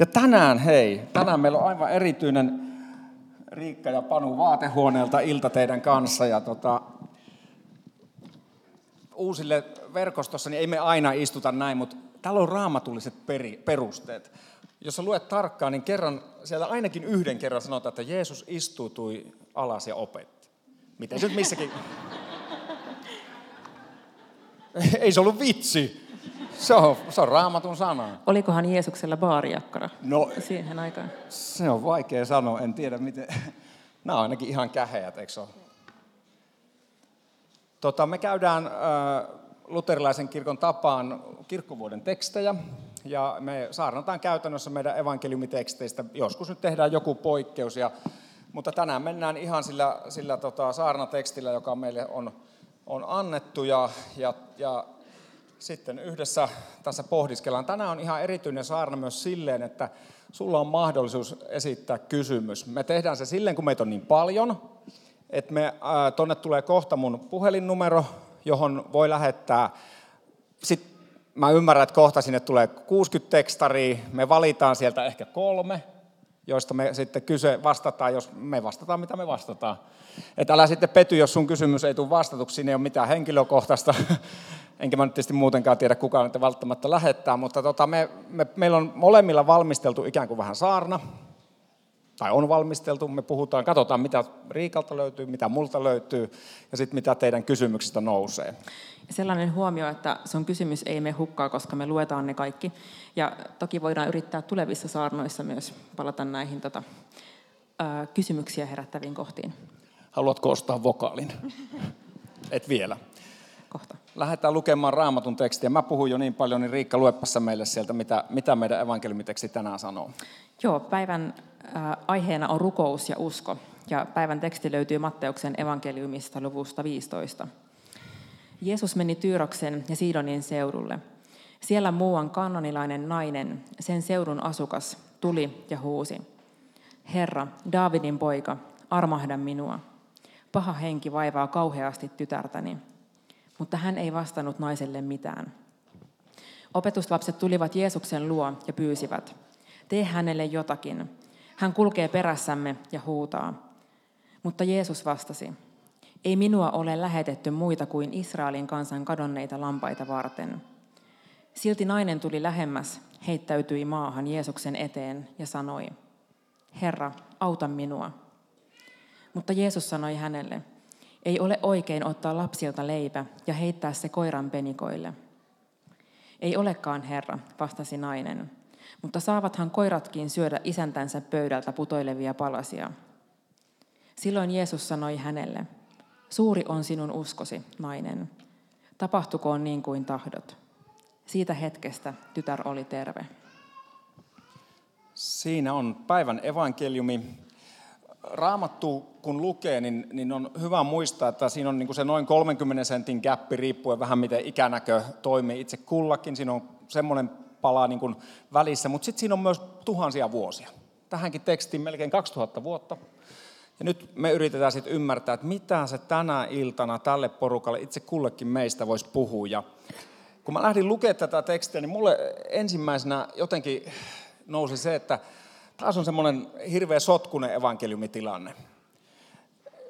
Ja tänään, hei, tänään meillä on aivan erityinen Riikka ja Panu vaatehuoneelta ilta teidän kanssa. Ja tota, uusille verkostossa, niin ei me aina istuta näin, mutta täällä on raamatulliset peri, perusteet. Jos sä luet tarkkaan, niin kerran, siellä ainakin yhden kerran sanotaan, että Jeesus istuutui alas ja opetti. Miten se nyt missäkin... ei se ollut vitsi. Se on, se on raamatun sana. Olikohan Jeesuksella baarijakkara No, siihen aikaan? se on vaikea sanoa, en tiedä miten. Nämä on ainakin ihan käheät, eikö se ole? Tota, me käydään äh, luterilaisen kirkon tapaan kirkkovuoden tekstejä, ja me saarnataan käytännössä meidän evankeliumiteksteistä. Joskus nyt tehdään joku poikkeus, ja, mutta tänään mennään ihan sillä, sillä tota, saarnatekstillä, joka meille on, on annettu, ja, ja, ja sitten yhdessä tässä pohdiskellaan. Tänään on ihan erityinen saarna myös silleen, että sulla on mahdollisuus esittää kysymys. Me tehdään se silleen, kun meitä on niin paljon, että me, ää, tonne tulee kohta mun puhelinnumero, johon voi lähettää. Sitten mä ymmärrän, että kohta sinne tulee 60 tekstaria. Me valitaan sieltä ehkä kolme, joista me sitten kyse vastataan, jos me vastataan, mitä me vastataan. Et älä sitten pety, jos sun kysymys ei tule vastatuksi, siinä ei ole mitään henkilökohtaista. Enkä mä nyt tietysti muutenkaan tiedä, kuka niitä välttämättä lähettää, mutta tota, me, me, meillä on molemmilla valmisteltu ikään kuin vähän saarna, tai on valmisteltu, me puhutaan, katsotaan mitä Riikalta löytyy, mitä multa löytyy, ja sitten mitä teidän kysymyksistä nousee. Sellainen huomio, että sun kysymys ei mene hukkaa, koska me luetaan ne kaikki. Ja toki voidaan yrittää tulevissa saarnoissa myös palata näihin tota, ää, kysymyksiä herättäviin kohtiin. Haluatko ostaa vokaalin? Et vielä. Lähdetään lukemaan raamatun tekstiä. Mä puhun jo niin paljon, niin Riikka, lueppassa meille sieltä, mitä, mitä meidän evankeliumiteksti tänään sanoo. Joo, päivän ää, aiheena on rukous ja usko. Ja päivän teksti löytyy Matteuksen evankeliumista luvusta 15. Jeesus meni Tyyroksen ja Siidonin seudulle. Siellä muuan kannonilainen nainen, sen seudun asukas, tuli ja huusi. Herra, Daavidin poika, armahda minua. Paha henki vaivaa kauheasti tytärtäni. Mutta hän ei vastannut naiselle mitään. Opetuslapset tulivat Jeesuksen luo ja pyysivät, tee hänelle jotakin. Hän kulkee perässämme ja huutaa. Mutta Jeesus vastasi, ei minua ole lähetetty muita kuin Israelin kansan kadonneita lampaita varten. Silti nainen tuli lähemmäs, heittäytyi maahan Jeesuksen eteen ja sanoi, Herra, auta minua. Mutta Jeesus sanoi hänelle, ei ole oikein ottaa lapsilta leipä ja heittää se koiran penikoille. Ei olekaan, Herra, vastasi nainen, mutta saavathan koiratkin syödä isäntänsä pöydältä putoilevia palasia. Silloin Jeesus sanoi hänelle, suuri on sinun uskosi, nainen. Tapahtukoon niin kuin tahdot. Siitä hetkestä tytär oli terve. Siinä on päivän evankeliumi. Raamattu, kun lukee, niin, niin on hyvä muistaa, että siinä on niin se noin 30 sentin käppi, riippuen vähän miten ikänäkö toimii itse kullakin. Siinä on semmoinen pala niin kuin välissä, mutta sitten siinä on myös tuhansia vuosia. Tähänkin tekstiin melkein 2000 vuotta. Ja nyt me yritetään sitten ymmärtää, että mitä se tänä iltana tälle porukalle itse kullekin meistä voisi puhua. Ja kun mä lähdin lukemaan tätä tekstiä, niin mulle ensimmäisenä jotenkin nousi se, että taas on semmoinen hirveä sotkunen evankeliumitilanne.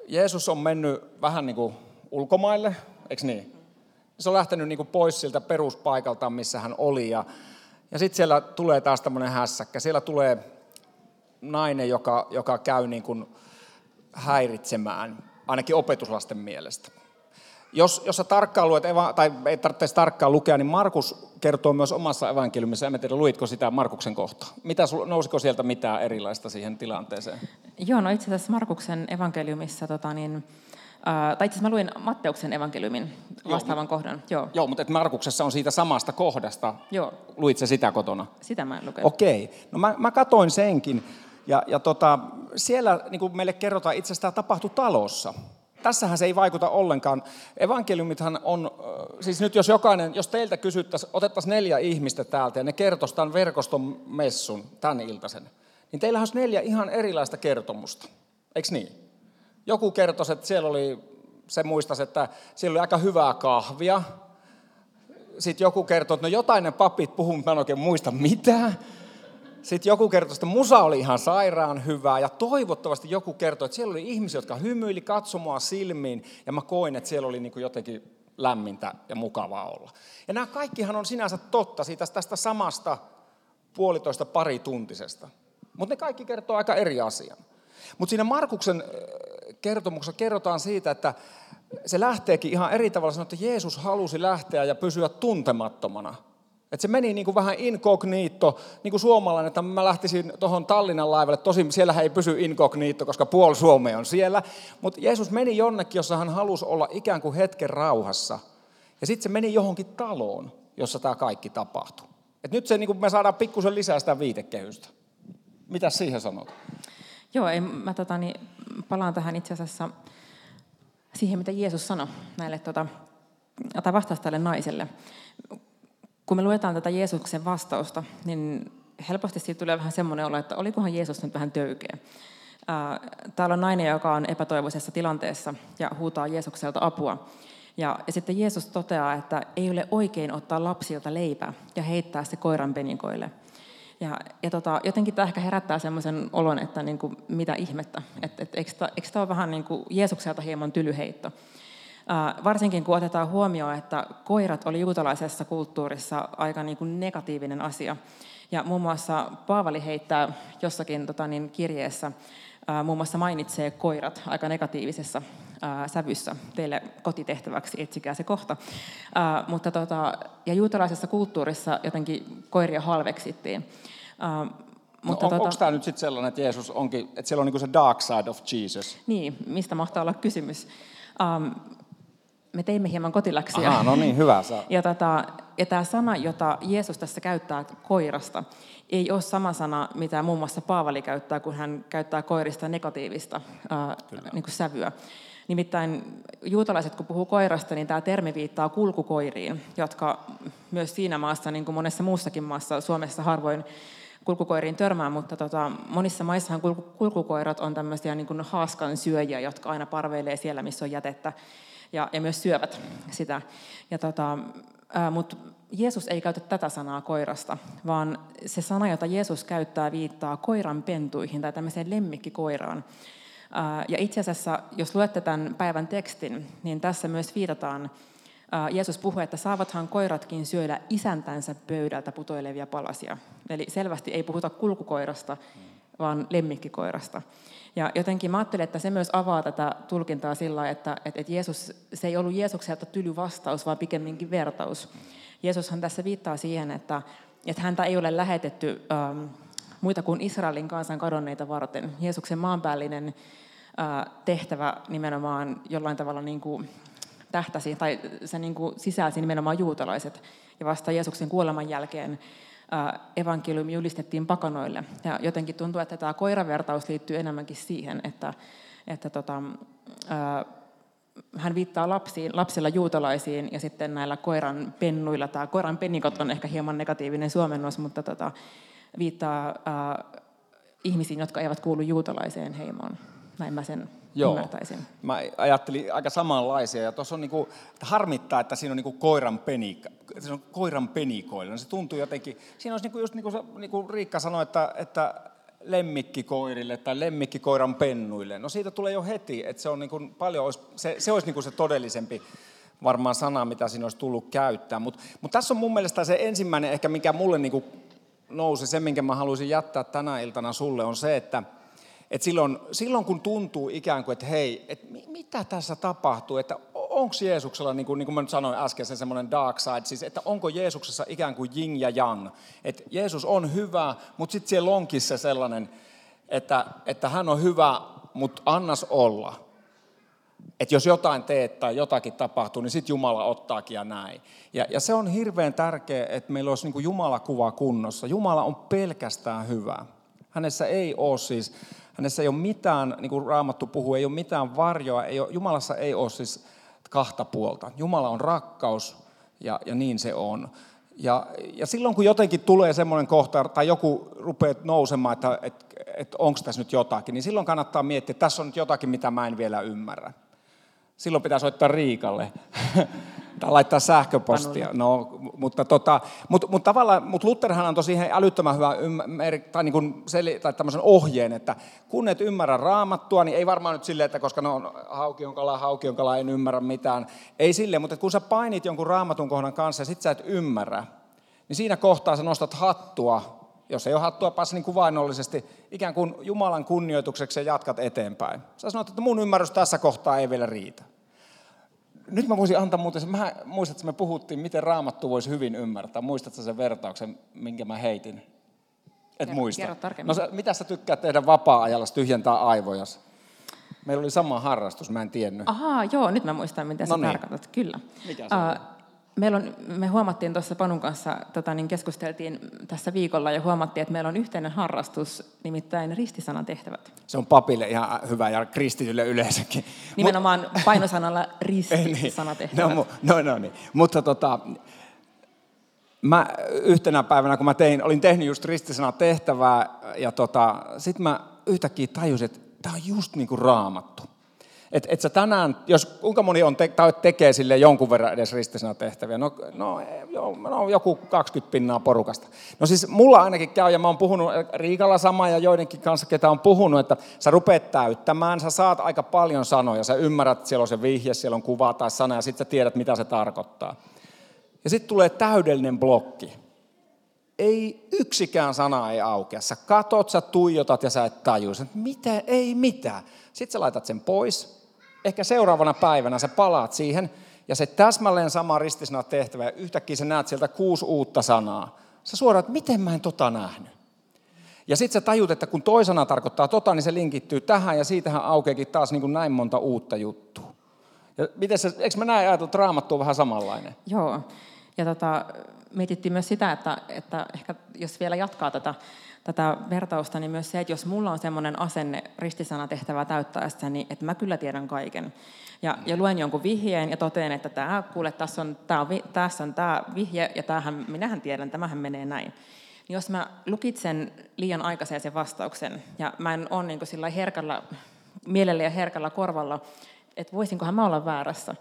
Jeesus on mennyt vähän niin kuin ulkomaille, eikö niin? Se on lähtenyt niin kuin pois siltä peruspaikalta, missä hän oli. Ja, ja sitten siellä tulee taas tämmöinen hässäkkä. Siellä tulee nainen, joka, joka käy niin kuin häiritsemään, ainakin opetuslasten mielestä. Jos, jos sä tarkkaan luet, tai ei tarvitse tarkkaan lukea, niin Markus kertoo myös omassa evankeliumissa, en tiedä, luitko sitä Markuksen kohta. Mitä, nousiko sieltä mitään erilaista siihen tilanteeseen? Joo, no itse asiassa Markuksen evankeliumissa, tota niin, ää, tai itse asiassa mä luin Matteuksen evankeliumin vastaavan Joo, kohdan. Joo, Joo mutta et Markuksessa on siitä samasta kohdasta. Joo. Luit se sitä kotona? Sitä mä en lukenut. Okei, no mä, mä katoin senkin. Ja, ja tota, siellä niin kuin meille kerrotaan, itse asiassa tämä tapahtui talossa. Tässähän se ei vaikuta ollenkaan. Evankeliumithan on, siis nyt jos jokainen, jos teiltä kysyttäisiin, otettaisiin neljä ihmistä täältä ja ne kertoisivat tämän verkoston messun, tämän iltaisen, niin teillä olisi neljä ihan erilaista kertomusta. Eikö niin? Joku kertoisi, että siellä oli, se muistaisi, että siellä oli aika hyvää kahvia. Sitten joku kertoo, että no jotain ne papit puhuu, mä en oikein muista mitään. Sitten joku kertoi, että musa oli ihan sairaan hyvää ja toivottavasti joku kertoi, että siellä oli ihmisiä, jotka hymyili, katsomaan silmiin ja mä koin, että siellä oli niin kuin jotenkin lämmintä ja mukavaa olla. Ja nämä kaikkihan on sinänsä totta siitä tästä samasta puolitoista pari tuntisesta. Mutta ne kaikki kertoo aika eri asian. Mutta siinä Markuksen kertomuksessa kerrotaan siitä, että se lähteekin ihan eri tavalla sanoa, että Jeesus halusi lähteä ja pysyä tuntemattomana. Että se meni niin kuin vähän inkognito, niin kuin suomalainen, että mä lähtisin tuohon Tallinnan laivalle. Tosin siellä ei pysy inkognito, koska puoli Suomea on siellä. Mutta Jeesus meni jonnekin, jossa hän halusi olla ikään kuin hetken rauhassa. Ja sitten se meni johonkin taloon, jossa tämä kaikki tapahtui. Et nyt se, niin kuin me saadaan pikkusen lisää sitä viitekehystä. Mitä siihen sanot? Joo, ei, mä tota, niin, palaan tähän itse asiassa siihen, mitä Jeesus sanoi näille, tota, tai vastasi tälle naiselle. Kun me luetaan tätä Jeesuksen vastausta, niin helposti siitä tulee vähän semmoinen olo, että olikohan Jeesus nyt vähän töykeä. Täällä on nainen, joka on epätoivoisessa tilanteessa ja huutaa Jeesukselta apua. Ja, ja sitten Jeesus toteaa, että ei ole oikein ottaa lapsilta leipää ja heittää se koiran penikoille. Ja, ja tota, jotenkin tämä ehkä herättää semmoisen olon, että niin kuin, mitä ihmettä. Että et, eikö tämä ole vähän niin kuin Jeesukselta hieman tylyheitto. Varsinkin kun otetaan huomioon, että koirat oli juutalaisessa kulttuurissa aika niin kuin negatiivinen asia. Ja muun muassa Paavali heittää jossakin tota, niin, kirjeessä, äh, muun muassa mainitsee koirat aika negatiivisessa sävyssä teille kotitehtäväksi, etsikää se kohta. Mutta tota, ja juutalaisessa kulttuurissa jotenkin koiria halveksittiin. Mutta no, on, tota, onko tämä nyt sitten sellainen, että Jeesus onkin, että siellä on niinku se dark side of Jesus? Niin, mistä mahtaa olla kysymys. Um, me teimme hieman kotiläksiä. Aha, no niin, hyvä. Saa. Ja, tota, ja tämä sana, jota Jeesus tässä käyttää koirasta, ei ole sama sana, mitä muun muassa Paavali käyttää, kun hän käyttää koirista negatiivista ää, niin kuin sävyä. Nimittäin juutalaiset, kun puhuu koirasta, niin tämä termi viittaa kulkukoiriin, jotka myös siinä maassa, niin kuin monessa muussakin maassa, Suomessa harvoin kulkukoiriin törmää, mutta tota, monissa maissahan kulkukoirat on tämmöisiä niin kuin haaskan syöjiä, jotka aina parveilee siellä, missä on jätettä, ja, ja myös syövät sitä. Ja tota, mutta Jeesus ei käytä tätä sanaa koirasta, vaan se sana, jota Jeesus käyttää, viittaa koiran pentuihin tai tämmöiseen lemmikkikoiraan. Ja itse asiassa, jos luette tämän päivän tekstin, niin tässä myös viitataan, Jeesus puhuu, että saavathan koiratkin syödä isäntänsä pöydältä putoilevia palasia. Eli selvästi ei puhuta kulkukoirasta, vaan lemmikkikoirasta. Ja jotenkin mä ajattelen, että se myös avaa tätä tulkintaa sillä, että, että Jeesus, se ei ollut Jeesukselta tyly vastaus, vaan pikemminkin vertaus. Jeesushan tässä viittaa siihen, että, että häntä ei ole lähetetty ähm, muita kuin Israelin kansan kadonneita varten. Jeesuksen maanpäällinen äh, tehtävä nimenomaan jollain tavalla niin kuin tähtäsi, tai se niin kuin sisälsi nimenomaan juutalaiset. Ja vasta Jeesuksen kuoleman jälkeen evankeliumi julistettiin pakanoille. Ja jotenkin tuntuu, että tämä koiravertaus liittyy enemmänkin siihen, että, että tota, hän viittaa lapsiin, lapsilla juutalaisiin ja sitten näillä koiran pennuilla, tämä koiran pennikot on ehkä hieman negatiivinen suomennos, mutta tota, viittaa äh, ihmisiin, jotka eivät kuulu juutalaiseen heimoon. Näin mä sen Joo. ymmärtäisin. Mä ajattelin aika samanlaisia. Ja tuossa on niinku, harmittaa, että siinä on niinku koiran penikka. Se on koiran penikoilla. Se tuntuu jotenkin, siinä olisi niinku just niin kuin niinku Riikka sanoi, että, että lemmikkikoirille tai lemmikkikoiran pennuille. No siitä tulee jo heti, että se on niinku paljon, olisi, se, se olisi niinku se todellisempi varmaan sana, mitä siinä olisi tullut käyttää. Mutta mut tässä on mun mielestä se ensimmäinen ehkä, mikä mulle niinku nousi, se minkä mä haluaisin jättää tänä iltana sulle, on se, että – et silloin, silloin kun tuntuu ikään kuin, että hei, että mitä tässä tapahtuu, että onko Jeesuksella, niin kuin, niin kuin mä nyt sanoin äsken, se semmoinen dark side, siis että onko Jeesuksessa ikään kuin jing ja yang, että Jeesus on hyvä, mutta sitten siellä onkin se sellainen, että, että hän on hyvä, mutta annas olla. Että jos jotain teet tai jotakin tapahtuu, niin sitten Jumala ottaakin ja näin. Ja, ja se on hirveän tärkeää, että meillä olisi niin Jumala-kuva kunnossa. Jumala on pelkästään hyvä. Hänessä ei ole siis Hänessä ei ole mitään, niin kuin Raamattu puhuu, ei ole mitään varjoa. Ei ole, Jumalassa ei ole siis kahta puolta. Jumala on rakkaus ja, ja niin se on. Ja, ja silloin kun jotenkin tulee semmoinen kohta, tai joku rupeaa nousemaan, että, että, että onko tässä nyt jotakin, niin silloin kannattaa miettiä, että tässä on nyt jotakin, mitä mä en vielä ymmärrä. Silloin pitää soittaa Riikalle. Tai laittaa sähköpostia. No, mutta, tota, mutta, mutta tavallaan, mutta Lutherhan antoi siihen älyttömän hyvän ymmär, tai, niin kuin seli, tai tämmöisen ohjeen, että kun et ymmärrä raamattua, niin ei varmaan nyt silleen, että koska no haukion kala, haukion kala, en ymmärrä mitään. Ei silleen, mutta kun sä painit jonkun raamatun kohdan kanssa ja sit sä et ymmärrä, niin siinä kohtaa sä nostat hattua jos ei ole hattua passi niin kuvainnollisesti, ikään kuin Jumalan kunnioitukseksi ja jatkat eteenpäin. Sä sanot, että mun ymmärrys tässä kohtaa ei vielä riitä. Nyt mä voisin antaa muuten, mä muistat, että me puhuttiin, miten raamattu voisi hyvin ymmärtää. Muistatko sen vertauksen, minkä mä heitin? Et Kerro, muista. kerro tarkemmin. no sä, mitä sä tykkäät tehdä vapaa-ajalla, tyhjentää aivojas? Meillä oli sama harrastus, mä en tiennyt. Ahaa, joo, nyt mä muistan, mitä sä No niin. tarkoitat, kyllä. Mikä se on? Meillä on, me huomattiin tuossa Panun kanssa, tota, niin keskusteltiin tässä viikolla ja huomattiin, että meillä on yhteinen harrastus, nimittäin ristisanan tehtävät. Se on papille ihan hyvä ja kristitylle yleensäkin. Nimenomaan painosanalla Ei niin. ristisanatehtävät. No, mu- no, no niin. Mutta tota, mä yhtenä päivänä, kun mä tein, olin tehnyt just ristisana tehtävää, ja tota, sitten mä yhtäkkiä tajusin, että tämä on just niin kuin raamattu. Et, et sä tänään, jos kuinka moni on te, tai tekee sille jonkun verran edes ristisana tehtäviä? No, no, joo, no joku 20 pinnaa porukasta. No siis mulla ainakin käy, ja mä oon puhunut Riikalla sama ja joidenkin kanssa, ketä on puhunut, että sä rupeat täyttämään, sä saat aika paljon sanoja, sä ymmärrät, siellä on se vihje, siellä on kuva tai sana, ja sitten sä tiedät, mitä se tarkoittaa. Ja sitten tulee täydellinen blokki. Ei yksikään sana ei aukea. Sä katot, sä tuijotat ja sä et tajua. Mitä, ei mitään. Sitten sä laitat sen pois. Ehkä seuraavana päivänä sä palaat siihen ja se täsmälleen sama ristisana tehtävä ja yhtäkkiä sä näet sieltä kuusi uutta sanaa. Sä suoraan, että miten mä en tota nähnyt. Ja sitten sä tajut, että kun toisena tarkoittaa tota, niin se linkittyy tähän ja siitähän aukeakin taas niin kuin näin monta uutta juttua. Ja miten se, eikö mä näin ajatellut, että raamattu on vähän samanlainen? Joo, ja tota, mietittiin myös sitä, että, että ehkä jos vielä jatkaa tätä, tätä vertausta, niin myös se, että jos mulla on semmoinen asenne ristisanatehtävää täyttäessä, niin että mä kyllä tiedän kaiken. Ja, ja luen jonkun vihjeen ja totean, että tämä, kuule, tässä on, tämä tässä on tämä vihje ja tämähän, minähän tiedän, tämähän menee näin. Niin jos mä lukitsen liian aikaisen sen vastauksen ja mä en ole niin sillä herkällä mielellä ja herkällä korvalla, että voisinkohan mä olla väärässä,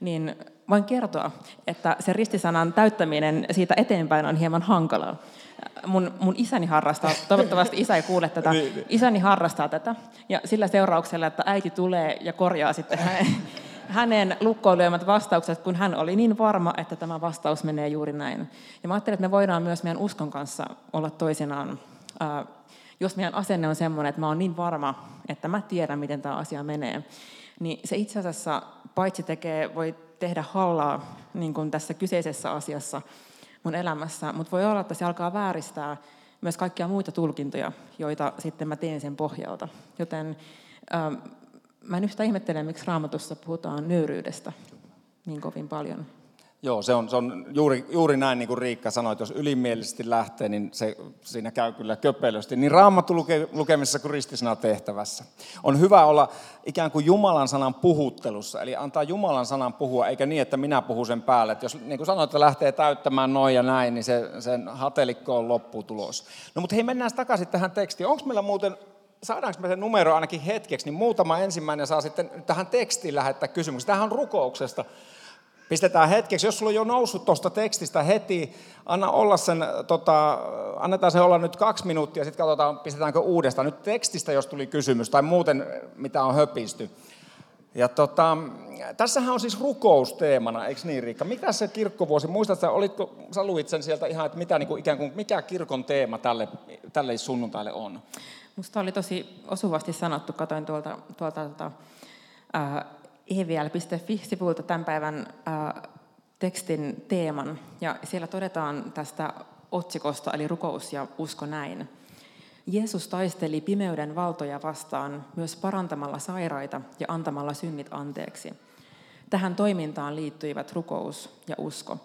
niin voin kertoa, että se ristisanan täyttäminen siitä eteenpäin on hieman hankalaa. Mun, mun isäni harrastaa, toivottavasti isä ei kuule tätä, Niin, niin. isäni harrastaa tätä, ja sillä seurauksella, että äiti tulee ja korjaa sitten hänen, hänen lukkoon lyömät vastaukset, kun hän oli niin varma, että tämä vastaus menee juuri näin. Ja mä ajattelin, että me voidaan myös meidän uskon kanssa olla toisinaan, jos meidän asenne on semmoinen, että mä oon niin varma, että mä tiedän, miten tämä asia menee, niin se itse asiassa paitsi tekee, voi tehdä hallaa niin kuin tässä kyseisessä asiassa mun elämässä, mutta voi olla, että se alkaa vääristää myös kaikkia muita tulkintoja, joita sitten mä teen sen pohjalta. Joten ähm, mä en yhtä ihmettele, miksi raamatussa puhutaan nöyryydestä niin kovin paljon. Joo, se on, se on juuri, juuri näin, niin kuin Riikka sanoi, että jos ylimielisesti lähtee, niin se, siinä käy kyllä köpelösti. Niin raamattu luke, lukemisessa kuin ristisana tehtävässä. On hyvä olla ikään kuin Jumalan sanan puhuttelussa, eli antaa Jumalan sanan puhua, eikä niin, että minä puhun sen päälle. Että jos niin kuin sanoit, että lähtee täyttämään noin ja näin, niin se, sen hatelikko on lopputulos. No mutta hei, mennään takaisin tähän tekstiin. Onko meillä muuten saadaanko me sen numero ainakin hetkeksi, niin muutama ensimmäinen saa sitten tähän tekstiin lähettää kysymyksiä. Tämähän on rukouksesta. Pistetään hetkeksi, jos sulla on jo noussut tuosta tekstistä heti, anna olla sen, tota, annetaan se olla nyt kaksi minuuttia, sitten katsotaan, pistetäänkö uudestaan. Nyt tekstistä, jos tuli kysymys, tai muuten, mitä on höpisty. Ja tota, tässähän on siis rukousteemana, eikö niin Riikka? Mikä se kirkkovuosi, muistatko, olitko, sä luit sen sieltä ihan, että mitä, niin kuin, ikään kuin, mikä kirkon teema tälle, tälle sunnuntaille on? Musta oli tosi osuvasti sanottu, katoin tuolta, tuolta tuolta, ää, evl.fi-sivulta tämän päivän tekstin teeman, ja siellä todetaan tästä otsikosta, eli rukous ja usko näin. Jeesus taisteli pimeyden valtoja vastaan myös parantamalla sairaita ja antamalla synnit anteeksi. Tähän toimintaan liittyivät rukous ja usko.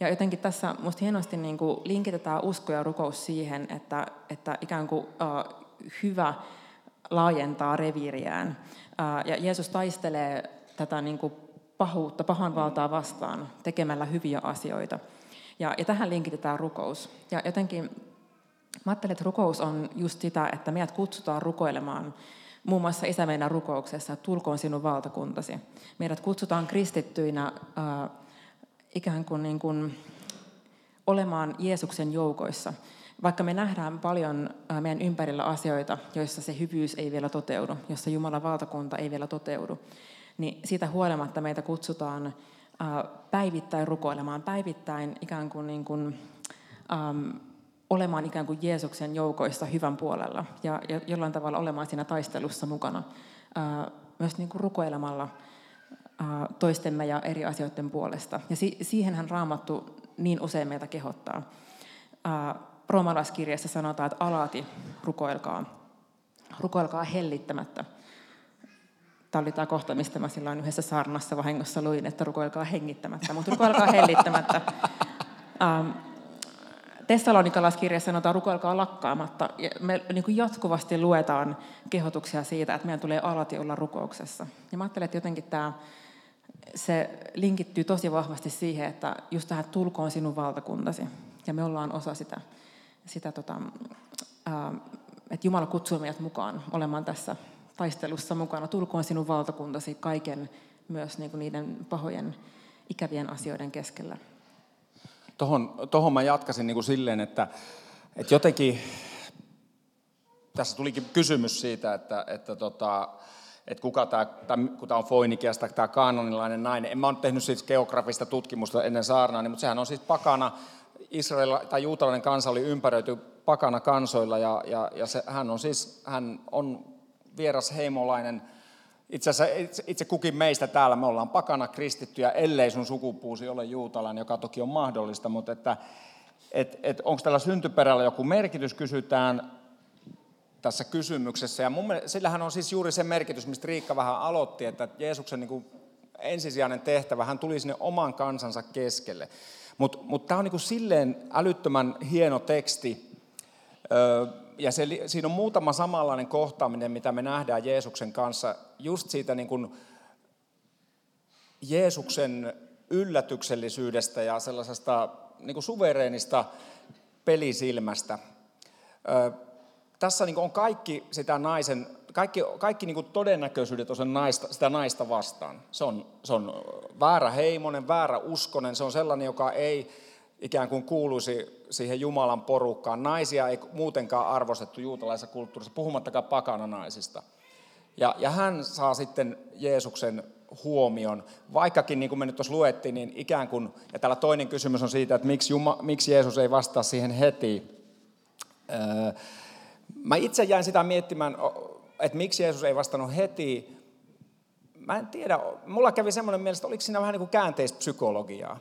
Ja jotenkin tässä minusta hienosti niin kuin linkitetään usko ja rukous siihen, että, että ikään kuin uh, hyvä laajentaa reviiriään. Ja Jeesus taistelee tätä niin kuin pahuutta, pahan valtaa vastaan tekemällä hyviä asioita. Ja, ja tähän linkitetään rukous. Ja jotenkin mä ajattelen, että rukous on just sitä, että meidät kutsutaan rukoilemaan muun muassa Isä meidän rukouksessa, tulkoon sinun valtakuntasi. Meidät kutsutaan kristittyinä uh, ikään kuin, niin kuin olemaan Jeesuksen joukoissa. Vaikka me nähdään paljon meidän ympärillä asioita, joissa se hyvyys ei vielä toteudu, jossa Jumalan valtakunta ei vielä toteudu, niin siitä huolimatta meitä kutsutaan päivittäin rukoilemaan, päivittäin ikään kuin, niin kuin ähm, olemaan ikään kuin Jeesuksen joukoissa hyvän puolella ja, jollain tavalla olemaan siinä taistelussa mukana, äh, myös niin kuin rukoilemalla äh, toistemme ja eri asioiden puolesta. Ja si, siihenhän Raamattu niin usein meitä kehottaa. Äh, Roomalaiskirjassa sanotaan, että alati rukoilkaa, rukoilkaa hellittämättä. Tämä oli tämä kohta, mistä mä silloin yhdessä saarnassa vahingossa luin, että rukoilkaa hengittämättä, mutta rukoilkaa hellittämättä. Ähm, Tessalonikalaiskirjassa sanotaan rukoilkaa lakkaamatta. Me niin kuin jatkuvasti luetaan kehotuksia siitä, että meidän tulee alati olla rukouksessa. Ja mä ajattelen, että jotenkin tämä, se linkittyy tosi vahvasti siihen, että just tähän tulkoon sinun valtakuntasi. Ja me ollaan osa sitä, sitä tota, että Jumala kutsuu meidät mukaan olemaan tässä taistelussa mukana. Tulkoon sinun valtakuntasi kaiken myös niin kuin niiden pahojen ikävien asioiden keskellä. Tuohon, tohon mä jatkasin niin kuin silleen, että, että jotenkin tässä tulikin kysymys siitä, että, että, tota, että kuka tämä, kun tämä on Foinikiasta, tämä kaanonilainen nainen. En mä ole tehnyt siis geografista tutkimusta ennen saarnaa, mutta sehän on siis pakana, Israel tai juutalainen kansa oli ympäröity pakana kansoilla ja, ja, ja se, hän on siis, hän on vieras heimolainen itse asiassa itse, itse kukin meistä täällä, me ollaan pakana kristittyjä, ellei sun sukupuusi ole juutalainen, joka toki on mahdollista, mutta että, et, et onko tällä syntyperällä joku merkitys, kysytään tässä kysymyksessä. Ja mun mielestä, sillähän on siis juuri se merkitys, mistä Riikka vähän aloitti, että Jeesuksen niin kuin ensisijainen tehtävä, hän tuli sinne oman kansansa keskelle. Mutta mut tämä on niin kuin silleen älyttömän hieno teksti, ja se, siinä on muutama samanlainen kohtaaminen, mitä me nähdään Jeesuksen kanssa, just siitä niin Jeesuksen yllätyksellisyydestä ja sellaisesta niin suvereenista pelisilmästä. Ö, tässä niin kuin on kaikki sitä naisen, kaikki, kaikki niin kuin todennäköisyydet on naista, sitä naista vastaan. Se on, se on väärä heimonen, väärä uskonen, se on sellainen, joka ei ikään kuin kuuluisi siihen Jumalan porukkaan. Naisia ei muutenkaan arvostettu juutalaisessa kulttuurissa, puhumattakaan pakana naisista. Ja, ja hän saa sitten Jeesuksen huomion, vaikkakin niin kuin me nyt tuossa luettiin, niin ikään kuin, ja täällä toinen kysymys on siitä, että miksi, Juma, miksi Jeesus ei vastaa siihen heti. Öö, mä itse jäin sitä miettimään, että miksi Jeesus ei vastannut heti. Mä en tiedä, mulla kävi semmoinen mielestä, että oliko siinä vähän niin kuin käänteistä psykologiaa.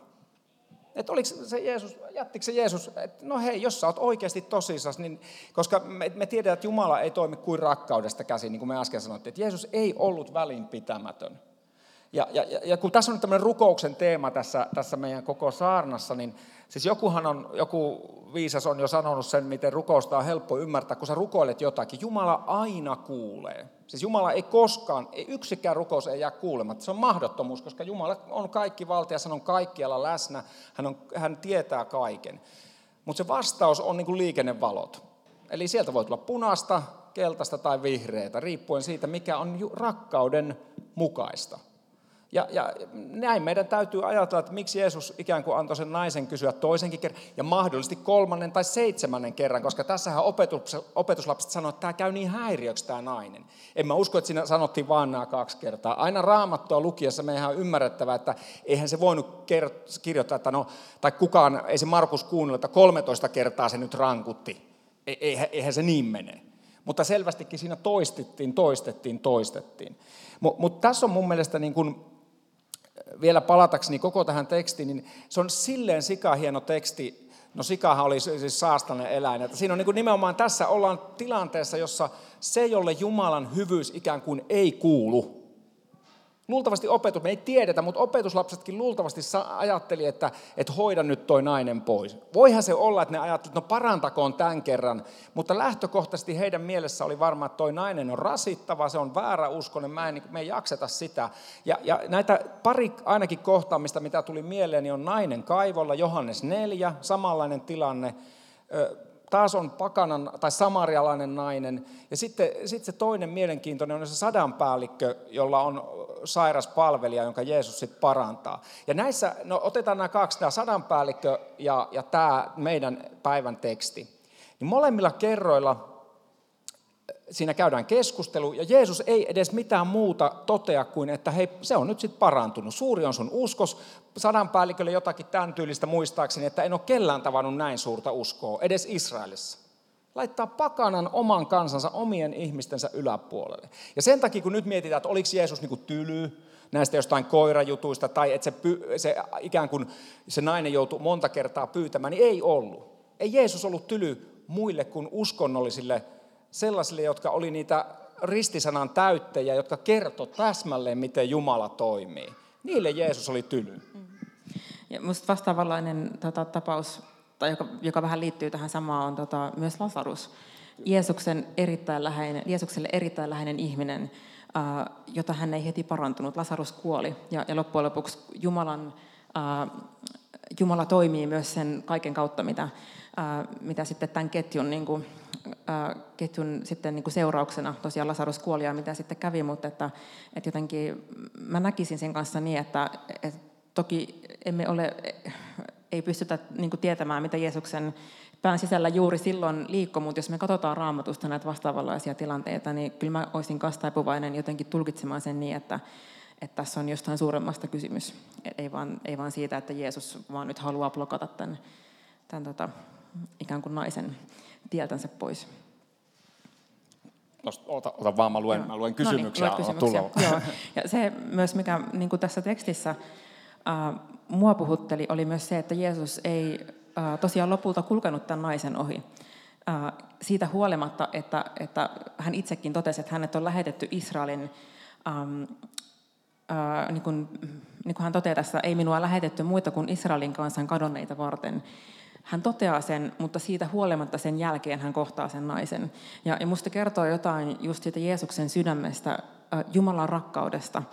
Että oliko se Jeesus, jättikö se Jeesus, että no hei, jos sä oot oikeasti tosissas, niin, koska me, me tiedetään, että Jumala ei toimi kuin rakkaudesta käsin, niin kuin me äsken sanottiin, että Jeesus ei ollut välinpitämätön. Ja, ja, ja kun tässä on tämmöinen rukouksen teema tässä, tässä meidän koko saarnassa, niin siis jokuhan on, joku viisas on jo sanonut sen, miten rukousta on helppo ymmärtää, kun sä rukoilet jotakin. Jumala aina kuulee. Siis Jumala ei koskaan, ei yksikään rukous ei jää kuulematta. Se on mahdottomuus, koska Jumala on kaikki valtia, hän on kaikkialla läsnä, hän, on, hän tietää kaiken. Mutta se vastaus on niin kuin liikennevalot. Eli sieltä voi tulla punaista, keltaista tai vihreätä, riippuen siitä, mikä on rakkauden mukaista. Ja, ja näin meidän täytyy ajatella, että miksi Jeesus ikään kuin antoi sen naisen kysyä toisenkin kerran ja mahdollisesti kolmannen tai seitsemännen kerran, koska tässähän opetus, opetuslapset sanoivat, että tämä käy niin häiriöksi tämä nainen. En mä usko, että siinä sanottiin vaan nämä kaksi kertaa. Aina raamattua lukiessa meidän on ymmärrettävä, että eihän se voinut kirjoittaa, että no, tai kukaan, ei se Markus kuunnella, että 13 kertaa se nyt rankutti. Eihän, eihän se niin mene. Mutta selvästikin siinä toistettiin, toistettiin, toistettiin. Mutta mut tässä on mun mielestä niin kuin vielä palatakseni koko tähän tekstiin, niin se on silleen sikahieno teksti. No sikahan oli siis saastainen eläin. Että siinä on niin kuin nimenomaan tässä ollaan tilanteessa, jossa se, jolle Jumalan hyvyys ikään kuin ei kuulu, Luultavasti opetus, me ei tiedetä, mutta opetuslapsetkin luultavasti ajatteli, että, että hoida nyt toi nainen pois. Voihan se olla, että ne ajattelivat, että no parantakoon tämän kerran, mutta lähtökohtaisesti heidän mielessä oli varma, että toi nainen on rasittava, se on väärä uskonen, mä en, me ei jakseta sitä. Ja, ja näitä pari ainakin kohtaamista, mitä tuli mieleen, niin on nainen kaivolla, Johannes 4, samanlainen tilanne, taas on pakanan tai samarialainen nainen. Ja sitten, sitten se toinen mielenkiintoinen on se sadanpäällikkö, jolla on sairas palvelija, jonka Jeesus sitten parantaa. Ja näissä, no otetaan nämä kaksi, tämä sadanpäällikkö ja, ja tämä meidän päivän teksti. Niin molemmilla kerroilla siinä käydään keskustelu, ja Jeesus ei edes mitään muuta totea kuin, että hei, se on nyt sitten parantunut. Suuri on sun uskos. Sadan päällikölle jotakin tämän tyylistä muistaakseni, että en ole kellään tavannut näin suurta uskoa, edes Israelissa. Laittaa pakanan oman kansansa, omien ihmistensä yläpuolelle. Ja sen takia, kun nyt mietitään, että oliko Jeesus niin kuin tyly, näistä jostain koirajutuista, tai että se, se ikään kuin se nainen joutui monta kertaa pyytämään, niin ei ollut. Ei Jeesus ollut tyly muille kuin uskonnollisille sellaisille, jotka oli niitä ristisanan täyttäjiä, jotka kertoi täsmälleen, miten Jumala toimii. Niille Jeesus oli tyly. Ja musta vastaavanlainen tota, tapaus, tai joka, joka vähän liittyy tähän samaan, on tota, myös Lasarus. Jeesuksen erittäin läheinen, Jeesukselle erittäin läheinen ihminen, ää, jota hän ei heti parantunut. Lasarus kuoli, ja, ja loppujen lopuksi Jumalan, ää, Jumala toimii myös sen kaiken kautta, mitä, ää, mitä sitten tämän ketjun niin kuin, ketjun sitten niin kuin seurauksena tosiaan Lasarus kuoli ja mitä sitten kävi, mutta että, että jotenkin mä näkisin sen kanssa niin, että, että toki emme ole, ei pystytä niin kuin tietämään, mitä Jeesuksen pään sisällä juuri silloin liikkoi, mutta jos me katsotaan raamatusta näitä vastaavanlaisia tilanteita, niin kyllä mä olisin kastaipuvainen jotenkin tulkitsemaan sen niin, että, että tässä on jostain suuremmasta kysymys. Ei vaan, ei vaan siitä, että Jeesus vaan nyt haluaa blokata tämän, tämän tota, ikään kuin naisen tieltänsä pois. No, ota, ota vaan, mä luen, mä luen kysymyksiä. No niin, kysymyksiä. Joo. Ja se myös, mikä niin kuin tässä tekstissä äh, mua puhutteli, oli myös se, että Jeesus ei äh, tosiaan lopulta kulkenut tämän naisen ohi. Äh, siitä huolimatta, että, että hän itsekin totesi, että hänet on lähetetty Israelin, ähm, äh, niin, kuin, niin kuin hän toteaa tässä, ei minua lähetetty muita kuin Israelin kansan kadonneita varten. Hän toteaa sen, mutta siitä huolimatta sen jälkeen hän kohtaa sen naisen. Ja, ja musta kertoo jotain just siitä Jeesuksen sydämestä, Jumalan rakkaudesta,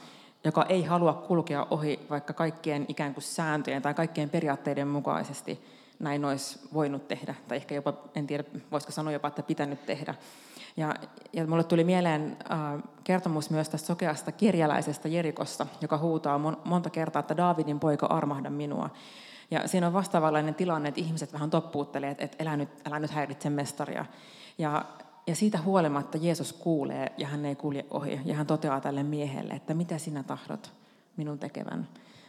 joka ei halua kulkea ohi vaikka kaikkien ikään kuin sääntöjen tai kaikkien periaatteiden mukaisesti näin olisi voinut tehdä, tai ehkä jopa, en tiedä, voisiko sanoa jopa, että pitänyt tehdä. Ja, ja mulle tuli mieleen äh, kertomus myös tästä sokeasta kirjalaisesta Jerikosta, joka huutaa mon, monta kertaa, että Daavidin poika armahda minua. Ja siinä on vastaavanlainen tilanne, että ihmiset vähän toppuuttelee, että, että älä, nyt, älä nyt häiritse mestaria. Ja, ja siitä huolimatta Jeesus kuulee ja hän ei kulje ohi. Ja hän toteaa tälle miehelle, että mitä sinä tahdot minun tekevän.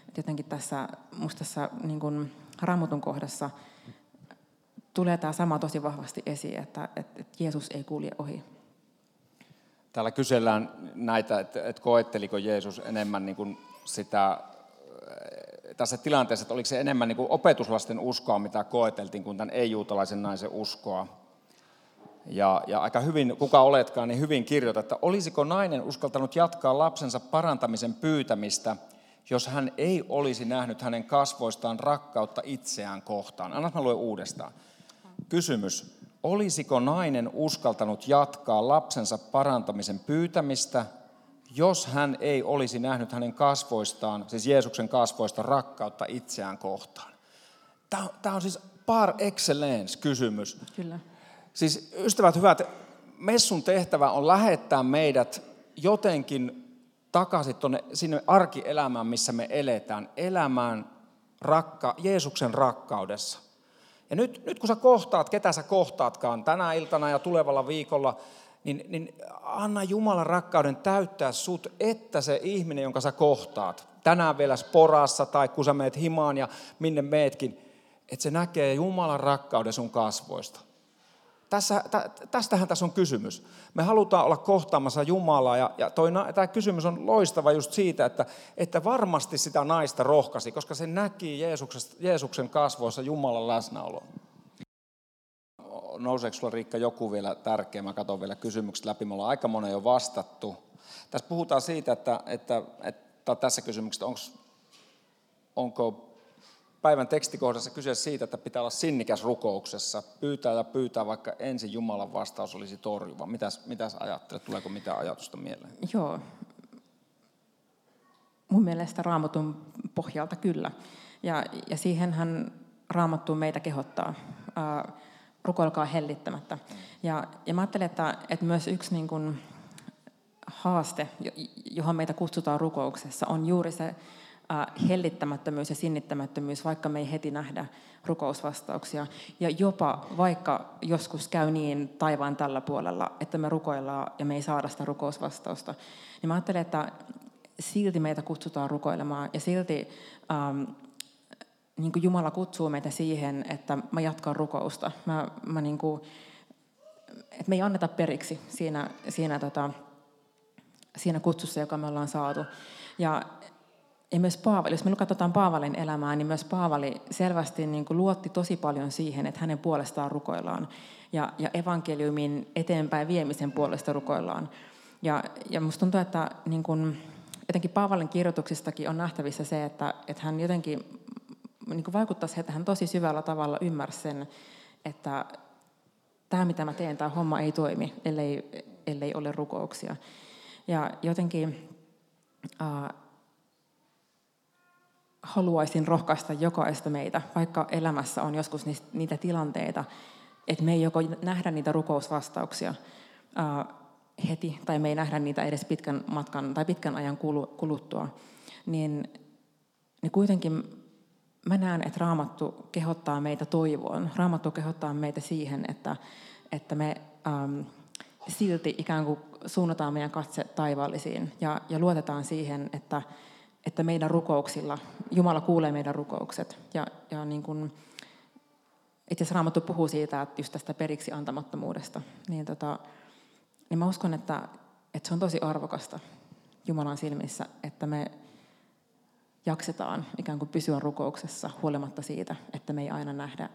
Et jotenkin tässä, musta tässä niin kuin Raamatun kohdassa tulee tämä sama tosi vahvasti esiin, että, että, että Jeesus ei kulje ohi. Täällä kysellään näitä, että, että koetteliko Jeesus enemmän niin kuin sitä tässä tilanteessa, että oliko se enemmän niin kuin opetuslasten uskoa, mitä koeteltiin, kuin tämän ei-juutalaisen naisen uskoa. Ja, ja aika hyvin, kuka oletkaan, niin hyvin kirjoita, että olisiko nainen uskaltanut jatkaa lapsensa parantamisen pyytämistä, jos hän ei olisi nähnyt hänen kasvoistaan rakkautta itseään kohtaan. Anna mä luen uudestaan. Kysymys. Olisiko nainen uskaltanut jatkaa lapsensa parantamisen pyytämistä, jos hän ei olisi nähnyt hänen kasvoistaan, siis Jeesuksen kasvoista, rakkautta itseään kohtaan. Tämä on, siis par excellence kysymys. Kyllä. Siis ystävät hyvät, messun tehtävä on lähettää meidät jotenkin takaisin tuonne sinne arkielämään, missä me eletään, elämään rakka, Jeesuksen rakkaudessa. Ja nyt, nyt kun sä kohtaat, ketä sä kohtaatkaan tänä iltana ja tulevalla viikolla, niin, niin anna Jumalan rakkauden täyttää sut, että se ihminen, jonka sä kohtaat, tänään vielä sporassa tai kun sä meet himaan ja minne meetkin, että se näkee Jumalan rakkauden sun kasvoista. Tässä, tä, tästähän tässä on kysymys. Me halutaan olla kohtaamassa Jumalaa ja, ja toi, tämä kysymys on loistava just siitä, että, että varmasti sitä naista rohkasi, koska se näki Jeesuksen kasvoissa Jumalan läsnäoloa nouseeko sinulla Riikka joku vielä tärkeä? Mä katson vielä kysymykset läpi, me ollaan aika monen jo vastattu. Tässä puhutaan siitä, että, että, että tässä kysymyksessä onko, onko päivän tekstikohdassa kyse siitä, että pitää olla sinnikäs rukouksessa, pyytää ja pyytää, vaikka ensin Jumalan vastaus olisi torjuva. Mitäs, mitäs ajattelet? Tuleeko mitään ajatusta mieleen? Joo. Mun mielestä raamatun pohjalta kyllä. Ja, ja siihenhän raamattu meitä kehottaa rukoilkaa hellittämättä. Ja, ja mä ajattelen, että, että myös yksi niin kuin, haaste, johon meitä kutsutaan rukouksessa, on juuri se hellittämättömyys ja sinnittämättömyys, vaikka me ei heti nähdä rukousvastauksia. Ja jopa vaikka joskus käy niin taivaan tällä puolella, että me rukoillaan ja me ei saada sitä rukousvastausta, niin mä ajattelen, että silti meitä kutsutaan rukoilemaan ja silti ähm, niin kuin Jumala kutsuu meitä siihen, että mä jatkan rukousta. Mä, mä niin kuin, että me ei anneta periksi siinä, siinä, tota, siinä kutsussa, joka me ollaan saatu. Ja, ja myös Paavali, jos me katsotaan Paavalin elämää, niin myös Paavali selvästi niin kuin luotti tosi paljon siihen, että hänen puolestaan rukoillaan. Ja, ja evankeliumin eteenpäin viemisen puolesta rukoillaan. Ja, ja musta tuntuu, että niin kuin, jotenkin Paavalin kirjoituksistakin on nähtävissä se, että, että hän jotenkin niin kuin vaikuttaisi, että hän tosi syvällä tavalla ymmärsi sen, että tämä mitä mä teen, tämä homma ei toimi, ellei, ellei ole rukouksia. Ja jotenkin äh, haluaisin rohkaista jokaista meitä, vaikka elämässä on joskus niitä tilanteita, että me ei joko nähdä niitä rukousvastauksia heti, tai me ei nähdä niitä edes pitkän matkan tai pitkän ajan kuluttua, niin, niin kuitenkin mä näen, että Raamattu kehottaa meitä toivoon. Raamattu kehottaa meitä siihen, että, että me ähm, silti ikään kuin suunnataan meidän katse taivaallisiin ja, ja luotetaan siihen, että, että meidän rukouksilla, Jumala kuulee meidän rukoukset. Ja, ja niin kuin, itse asiassa Raamattu puhuu siitä, että just tästä periksi antamattomuudesta. Niin, tota, niin mä uskon, että, että se on tosi arvokasta Jumalan silmissä, että me jaksetaan ikään kuin pysyä rukouksessa huolimatta siitä, että me ei aina nähdä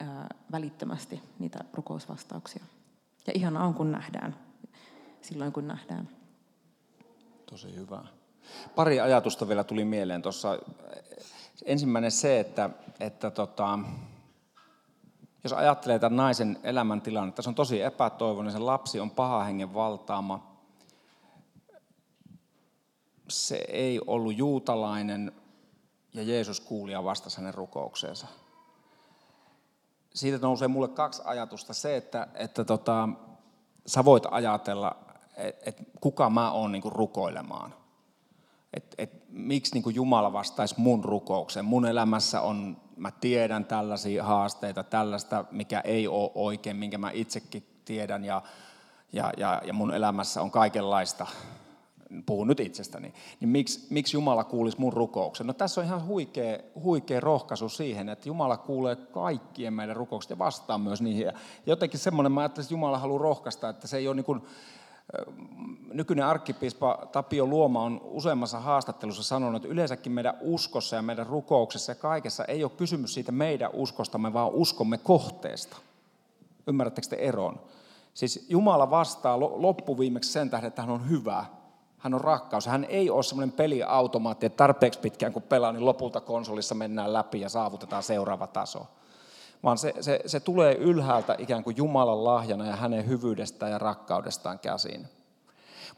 ää, välittömästi niitä rukousvastauksia. Ja ihana on, kun nähdään, silloin kun nähdään. Tosi hyvä. Pari ajatusta vielä tuli mieleen tuossa. Ensimmäinen se, että, että tota, jos ajattelee tämän naisen elämäntilannetta, se on tosi epätoivoinen, se lapsi on paha hengen valtaama. Se ei ollut juutalainen ja Jeesus kuuli ja vastasi hänen rukoukseensa. Siitä nousee mulle kaksi ajatusta. Se, että, että tota, sä voit ajatella, että et kuka mä oon niinku rukoilemaan. Et, et, miksi niinku Jumala vastaisi mun rukoukseen. Mun elämässä on mä tiedän tällaisia haasteita, tällaista, mikä ei ole oikein, minkä mä itsekin tiedän ja, ja, ja, ja mun elämässä on kaikenlaista, puhun nyt itsestäni, niin miksi, miksi Jumala kuulisi mun rukouksen? No tässä on ihan huikea, huikea rohkaisu siihen, että Jumala kuulee kaikkien meidän rukoukset ja vastaa myös niihin. Ja jotenkin semmoinen, mä ajattelin, että Jumala haluaa rohkaista, että se ei ole niin kuin, nykyinen arkkipiispa Tapio Luoma on useammassa haastattelussa sanonut, että yleensäkin meidän uskossa ja meidän rukouksessa ja kaikessa ei ole kysymys siitä meidän uskostamme, vaan uskomme kohteesta. Ymmärrättekö te eron? Siis Jumala vastaa loppuviimeksi sen tähden, että hän on hyvä. Hän on rakkaus. Hän ei ole semmoinen peliautomaatti, että tarpeeksi pitkään kun pelaa, niin lopulta konsolissa mennään läpi ja saavutetaan seuraava taso vaan se, se, se tulee ylhäältä ikään kuin Jumalan lahjana ja hänen hyvyydestään ja rakkaudestaan käsin.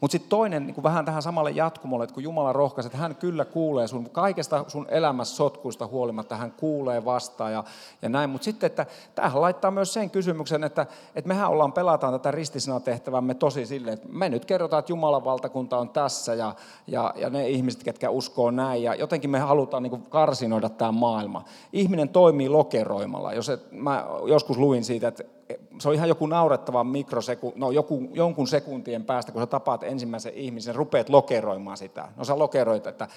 Mutta sitten toinen niin vähän tähän samalle jatkumolle, että kun Jumala rohkaisi, että hän kyllä kuulee sun kaikesta sun elämässä sotkuista huolimatta, hän kuulee vastaan ja, ja näin. Mutta sitten, että tämähän laittaa myös sen kysymyksen, että, että mehän ollaan pelataan tätä ristisana-tehtävämme tosi silleen, että me nyt kerrotaan, että Jumalan valtakunta on tässä ja, ja, ja ne ihmiset, ketkä uskoo näin ja jotenkin me halutaan niin karsinoida tämä maailma. Ihminen toimii lokeroimalla. Jos et, mä joskus luin siitä, että se on ihan joku naurettava mikroseku, no joku, jonkun sekuntien päästä, kun sä tapaat ensimmäisen ihmisen, rupeat lokeroimaan sitä. No sä lokeroit, että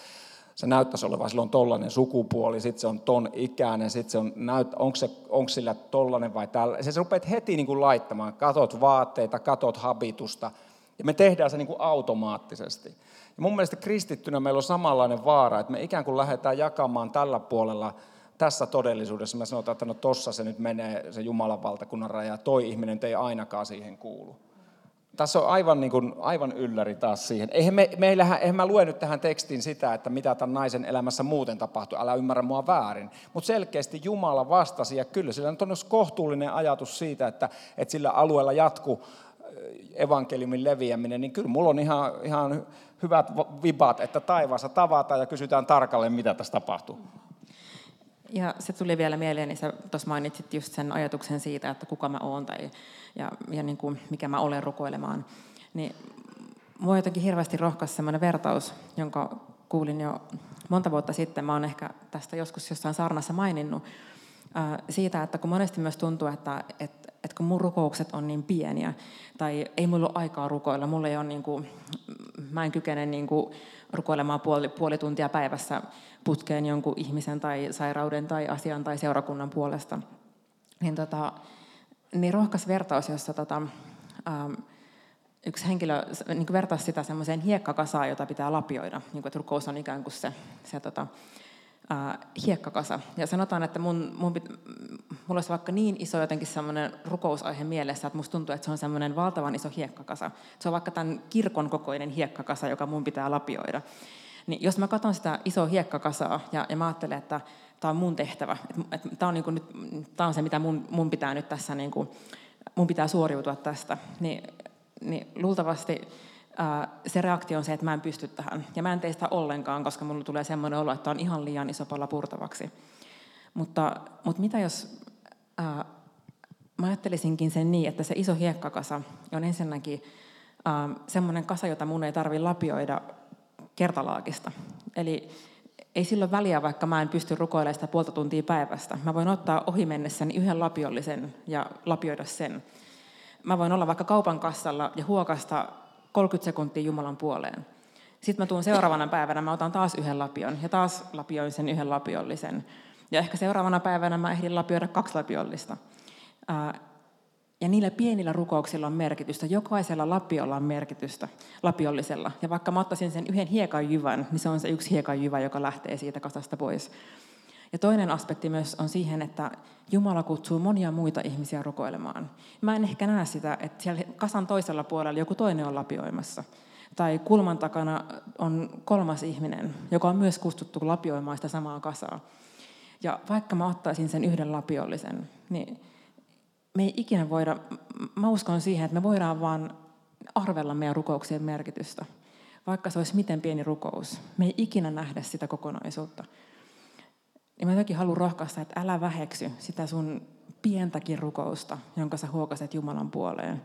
se näyttäisi olevan silloin tollainen sukupuoli, sitten se on ton ikäinen, sitten se on, näyt, onko, se, onko sillä tollainen vai tällä. Se, sä rupeat heti niin kuin laittamaan, katot vaatteita, katot habitusta, ja me tehdään se niin kuin automaattisesti. Ja mun mielestä kristittynä meillä on samanlainen vaara, että me ikään kuin lähdetään jakamaan tällä puolella tässä todellisuudessa me sanotaan, että no tossa se nyt menee se Jumalan valtakunnan raja, toi ihminen ei ainakaan siihen kuulu. Tässä on aivan, niin kuin, aivan ylläri taas siihen. Eihän, me, meillähän, eihän mä lue nyt tähän tekstiin sitä, että mitä tämän naisen elämässä muuten tapahtui, älä ymmärrä mua väärin. Mutta selkeästi Jumala vastasi, ja kyllä sillä on kohtuullinen ajatus siitä, että, että sillä alueella jatku evankeliumin leviäminen, niin kyllä mulla on ihan, ihan hyvät vibat, että taivaassa tavataan ja kysytään tarkalleen, mitä tässä tapahtuu. Ja se tuli vielä mieleen, niin sä tuossa mainitsit just sen ajatuksen siitä, että kuka mä oon tai, ja, ja niin kuin, mikä mä olen rukoilemaan. Niin mua jotenkin hirveästi rohkaisi sellainen vertaus, jonka kuulin jo monta vuotta sitten. Mä oon ehkä tästä joskus jossain saarnassa maininnut siitä, että kun monesti myös tuntuu, että, että, että kun mun rukoukset on niin pieniä, tai ei mulla ole aikaa rukoilla, mulla ei ole niin kuin, mä en kykene niin kuin rukoilemaan puoli, puoli tuntia päivässä putkeen jonkun ihmisen tai sairauden tai asian tai seurakunnan puolesta, niin, tota, niin rohkas vertaus, jossa tota, ähm, yksi henkilö niin vertaisi sitä semmoiseen hiekkakasaan, jota pitää lapioida, niin kuin, että rukous on ikään kuin se, se tota, äh, hiekkakasa. Ja sanotaan, että mun, mun pit, mulla olisi vaikka niin iso jotenkin semmoinen rukousaihe mielessä, että musta tuntuu, että se on semmoinen valtavan iso hiekkakasa. Se on vaikka tämän kirkon kokoinen hiekkakasa, joka mun pitää lapioida. Niin jos mä katson sitä isoa hiekkakasaa ja, ja mä ajattelen, että tämä on mun tehtävä, että, että tämä on, niin kuin nyt, on se, mitä mun, mun pitää nyt tässä, niin kuin, mun pitää suoriutua tästä, niin, niin luultavasti se reaktio on se, että mä en pysty tähän. Ja mä en tee sitä ollenkaan, koska mulla tulee semmoinen olo, että on ihan liian iso pala purtavaksi. Mutta, mutta mitä jos ää, mä ajattelisinkin sen niin, että se iso hiekkakasa on ensinnäkin semmoinen kasa, jota mun ei tarvitse lapioida kertalaakista. Eli ei silloin väliä, vaikka mä en pysty rukoilemaan sitä puolta tuntia päivästä. Mä voin ottaa ohi mennessäni yhden lapiollisen ja lapioida sen. Mä voin olla vaikka kaupan kassalla ja huokasta 30 sekuntia Jumalan puoleen. Sitten mä tuun seuraavana päivänä, mä otan taas yhden lapion ja taas lapioin sen yhden lapiollisen. Ja ehkä seuraavana päivänä mä ehdin lapioida kaksi lapiollista. Ja niillä pienillä rukouksilla on merkitystä. Jokaisella lapiolla on merkitystä, lapiollisella. Ja vaikka mä ottaisin sen yhden hiekan jyvän, niin se on se yksi hiekan jyvä, joka lähtee siitä kasasta pois. Ja toinen aspekti myös on siihen, että Jumala kutsuu monia muita ihmisiä rukoilemaan. Mä en ehkä näe sitä, että siellä kasan toisella puolella joku toinen on lapioimassa. Tai kulman takana on kolmas ihminen, joka on myös kustuttu lapioimaan sitä samaa kasaa. Ja vaikka mä ottaisin sen yhden lapiollisen, niin me ei ikinä voida, mä uskon siihen, että me voidaan vaan arvella meidän rukouksien merkitystä. Vaikka se olisi miten pieni rukous, me ei ikinä nähdä sitä kokonaisuutta. Ja mä jotenkin haluan rohkaista, että älä väheksy sitä sun pientäkin rukousta, jonka sä huokaset Jumalan puoleen.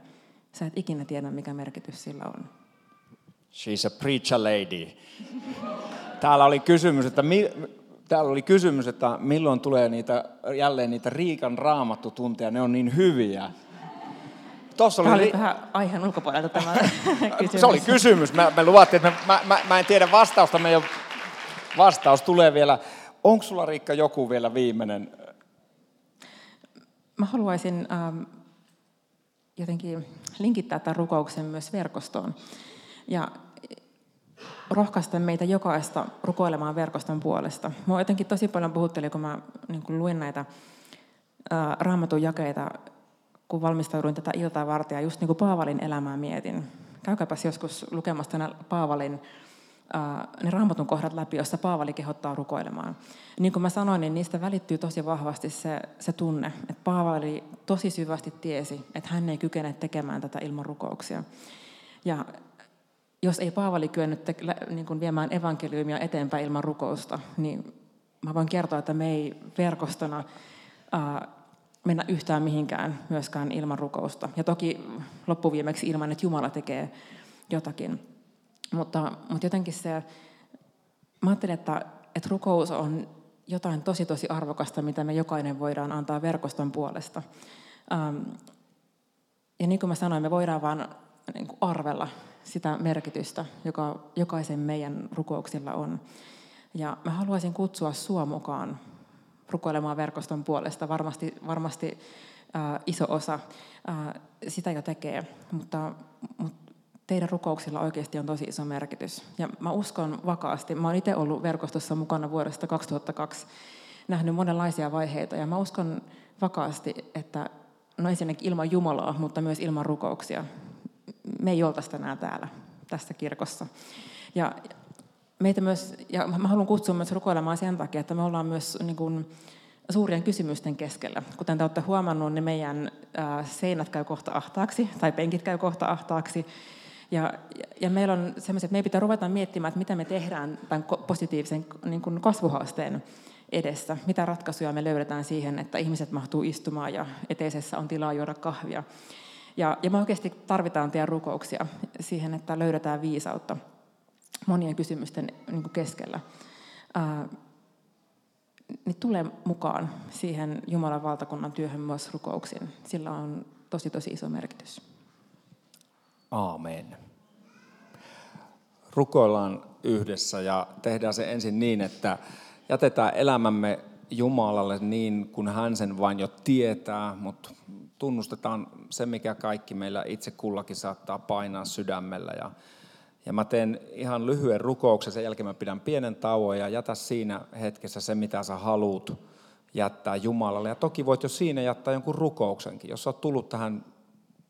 Sä et ikinä tiedä, mikä merkitys sillä on. She's a preacher lady. Täällä oli kysymys, että mi, täällä oli kysymys, että milloin tulee niitä, jälleen niitä Riikan raamattutunteja, ne on niin hyviä. Tuossa oli, tämä oli vähän aiheen ulkopuolelta tämä kysymys. Se oli kysymys. Mä, me luvattiin, että mä, mä, mä en tiedä vastausta. Me jo, vastaus tulee vielä. Onko sulla Riikka joku vielä viimeinen? Mä haluaisin ähm, jotenkin linkittää tämän rukouksen myös verkostoon. Ja rohkaista meitä jokaista rukoilemaan verkoston puolesta. Mä jotenkin tosi paljon puhuttelin, kun mä niin kun luin näitä ää, raamatun jakeita, kun valmistauduin tätä iltaa varten, ja just niin kuin Paavalin elämää mietin. Käykääpäs joskus lukemasta ne Paavalin ne raamatun kohdat läpi, jossa Paavali kehottaa rukoilemaan. Niin kuin mä sanoin, niin niistä välittyy tosi vahvasti se, se tunne, että Paavali tosi syvästi tiesi, että hän ei kykene tekemään tätä ilman rukouksia. Ja jos ei Paavali kyennyt te, niin kuin viemään evankeliumia eteenpäin ilman rukousta, niin mä voin kertoa, että me ei verkostona ää, mennä yhtään mihinkään myöskään ilman rukousta. Ja toki loppuviimeksi ilman, että Jumala tekee jotakin. Mutta, mutta jotenkin se, mä ajattelin, että, että rukous on jotain tosi tosi arvokasta, mitä me jokainen voidaan antaa verkoston puolesta. Ähm, ja niin kuin mä sanoin, me voidaan vaan niin kuin arvella sitä merkitystä, joka jokaisen meidän rukouksilla on. Ja mä haluaisin kutsua sua mukaan rukoilemaan verkoston puolesta. Varmasti, varmasti äh, iso osa äh, sitä jo tekee, mutta, mutta teidän rukouksilla oikeasti on tosi iso merkitys. Ja mä uskon vakaasti, mä oon itse ollut verkostossa mukana vuodesta 2002, nähnyt monenlaisia vaiheita, ja mä uskon vakaasti, että no ensinnäkin ilman Jumalaa, mutta myös ilman rukouksia, me ei oltaisi tänään täällä tässä kirkossa. Ja meitä myös, ja mä haluan kutsua myös rukoilemaan sen takia, että me ollaan myös niin kuin, suurien kysymysten keskellä. Kuten te olette huomannut, niin meidän seinät käy kohta ahtaaksi, tai penkit käy kohta ahtaaksi. Ja, ja meillä on sellaiset, että meidän pitää ruveta miettimään, että mitä me tehdään tämän positiivisen niin kuin kasvuhaasteen edessä. Mitä ratkaisuja me löydetään siihen, että ihmiset mahtuu istumaan ja eteisessä on tilaa juoda kahvia. Ja, ja me oikeasti tarvitaan teidän rukouksia siihen, että löydetään viisautta monien kysymysten niin keskellä. Ää, niin tule mukaan siihen Jumalan valtakunnan työhön myös rukouksin. Sillä on tosi tosi iso merkitys. Aamen. Rukoillaan yhdessä ja tehdään se ensin niin, että jätetään elämämme Jumalalle niin kuin hän sen vain jo tietää, mutta tunnustetaan se, mikä kaikki meillä itse kullakin saattaa painaa sydämellä. Ja, ja mä teen ihan lyhyen rukouksen, sen jälkeen mä pidän pienen tauon ja jätä siinä hetkessä se, mitä sä haluut jättää Jumalalle. Ja toki voit jo siinä jättää jonkun rukouksenkin. Jos oot tullut tähän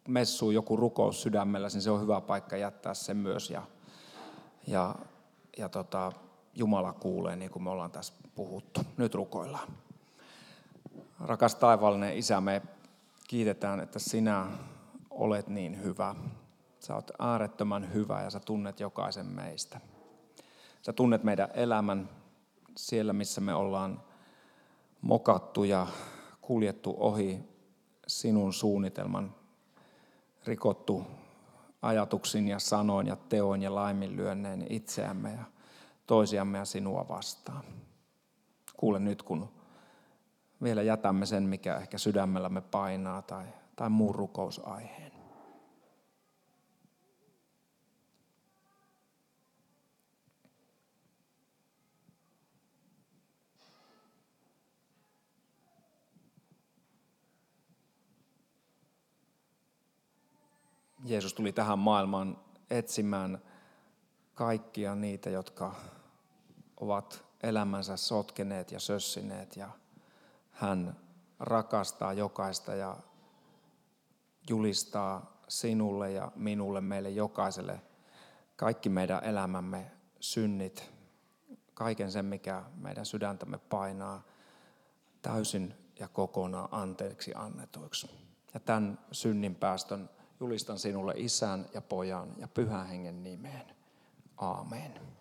messuun joku rukous sydämellä, niin se on hyvä paikka jättää sen myös. Ja, ja, ja tota, Jumala kuulee, niin kuin me ollaan tässä puhuttu. Nyt rukoillaan. Rakas taivaallinen Isä, me kiitetään, että sinä olet niin hyvä. Sä oot äärettömän hyvä ja sä tunnet jokaisen meistä. Sä tunnet meidän elämän siellä, missä me ollaan mokattu ja kuljettu ohi sinun suunnitelman, rikottu ajatuksin ja sanoin ja teoin ja laiminlyönneen itseämme ja toisiamme ja sinua vastaan. Kuule nyt, kun vielä jätämme sen, mikä ehkä sydämellämme painaa tai, tai muun rukousaiheen. Jeesus tuli tähän maailmaan etsimään kaikkia niitä, jotka ovat elämänsä sotkeneet ja sössineet ja hän rakastaa jokaista ja julistaa sinulle ja minulle, meille jokaiselle kaikki meidän elämämme synnit, kaiken sen, mikä meidän sydäntämme painaa täysin ja kokonaan anteeksi annetuiksi. Ja tämän synnin päästön julistan sinulle isän ja pojan ja pyhän hengen nimeen. Aamen.